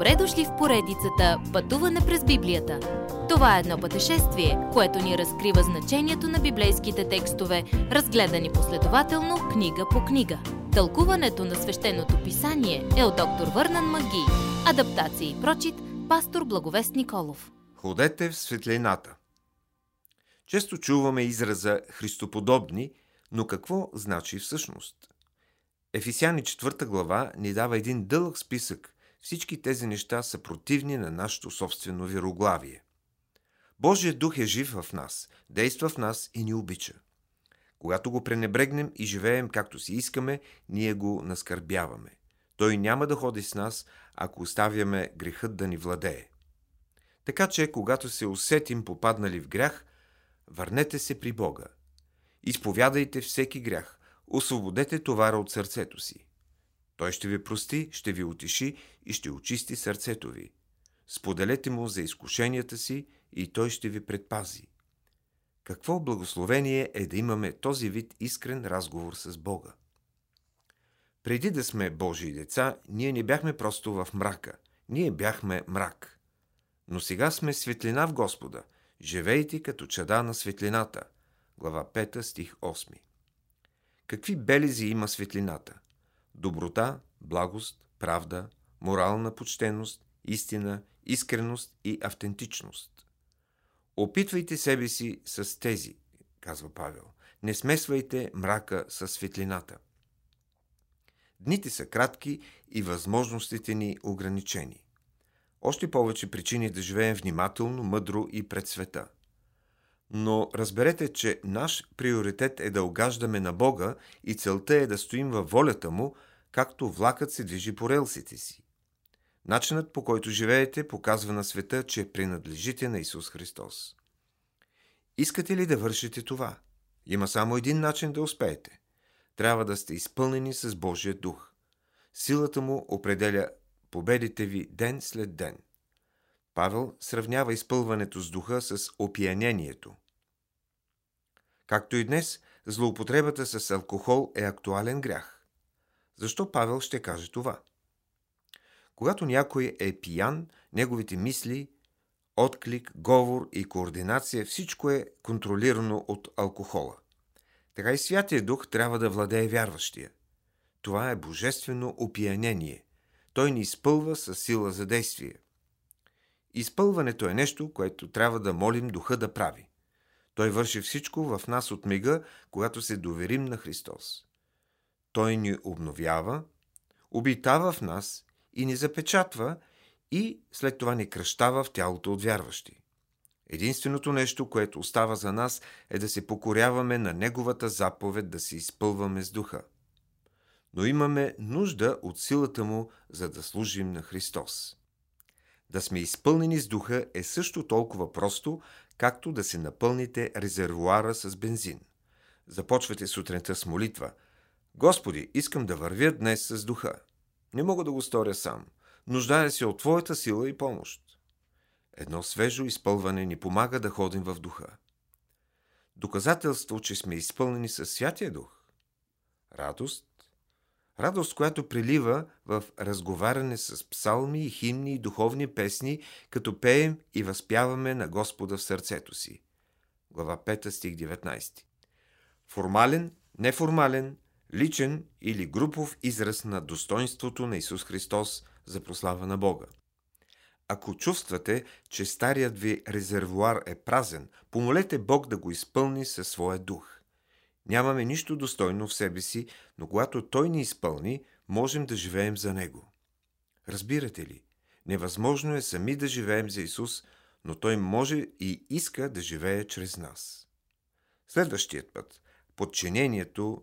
Добре дошли в поредицата Пътуване през Библията. Това е едно пътешествие, което ни разкрива значението на библейските текстове, разгледани последователно книга по книга. Тълкуването на свещеното писание е от доктор Върнан Маги. Адаптация и прочит, пастор Благовест Николов. Ходете в светлината. Често чуваме израза Христоподобни, но какво значи всъщност? Ефисяни 4 глава ни дава един дълъг списък. Всички тези неща са противни на нашето собствено вироглавие. Божият дух е жив в нас, действа в нас и ни обича. Когато го пренебрегнем и живеем както си искаме, ние го наскърбяваме. Той няма да ходи с нас, ако оставяме грехът да ни владее. Така че, когато се усетим попаднали в грях, върнете се при Бога. Изповядайте всеки грях, освободете товара от сърцето си. Той ще ви прости, ще ви утеши и ще очисти сърцето ви. Споделете му за изкушенията си и той ще ви предпази. Какво благословение е да имаме този вид искрен разговор с Бога. Преди да сме Божии деца, ние не бяхме просто в мрака. Ние бяхме мрак. Но сега сме светлина в Господа. Живейте като чада на светлината. Глава 5, стих 8. Какви белези има светлината? Доброта, благост, правда, морална почтеност, истина, искреност и автентичност. Опитвайте себе си с тези, казва Павел. Не смесвайте мрака с светлината. Дните са кратки и възможностите ни ограничени. Още повече причини да живеем внимателно, мъдро и пред света – но разберете, че наш приоритет е да огаждаме на Бога и целта е да стоим във волята Му, както влакът се движи по релсите си. Начинът по който живеете показва на света, че принадлежите на Исус Христос. Искате ли да вършите това? Има само един начин да успеете. Трябва да сте изпълнени с Божия дух. Силата му определя победите ви ден след ден. Павел сравнява изпълването с духа с опиянението. Както и днес, злоупотребата с алкохол е актуален грях. Защо Павел ще каже това? Когато някой е пиян, неговите мисли, отклик, говор и координация, всичко е контролирано от алкохола. Така и Святия Дух трябва да владее вярващия. Това е божествено опиянение. Той ни изпълва със сила за действие. Изпълването е нещо, което трябва да молим Духа да прави. Той върши всичко в нас от мига, когато се доверим на Христос. Той ни обновява, обитава в нас и ни запечатва и след това ни кръщава в тялото от вярващи. Единственото нещо, което остава за нас, е да се покоряваме на Неговата заповед да се изпълваме с духа. Но имаме нужда от силата му, за да служим на Христос. Да сме изпълнени с духа е също толкова просто, както да се напълните резервуара с бензин. Започвате сутринта с молитва. Господи, искам да вървя днес с духа. Не мога да го сторя сам. Нуждая се от Твоята сила и помощ. Едно свежо изпълване ни помага да ходим в духа. Доказателство, че сме изпълнени със Святия Дух. Радост, Радост, която прилива в разговаряне с псалми, химни и духовни песни, като пеем и възпяваме на Господа в сърцето си. Глава 5, стих 19. Формален, неформален, личен или групов израз на достоинството на Исус Христос за прослава на Бога. Ако чувствате, че старият ви резервуар е празен, помолете Бог да го изпълни със своя дух. Нямаме нищо достойно в себе си, но когато Той ни изпълни, можем да живеем за Него. Разбирате ли? Невъзможно е сами да живеем за Исус, но Той може и иска да живее чрез нас. Следващият път. Подчинението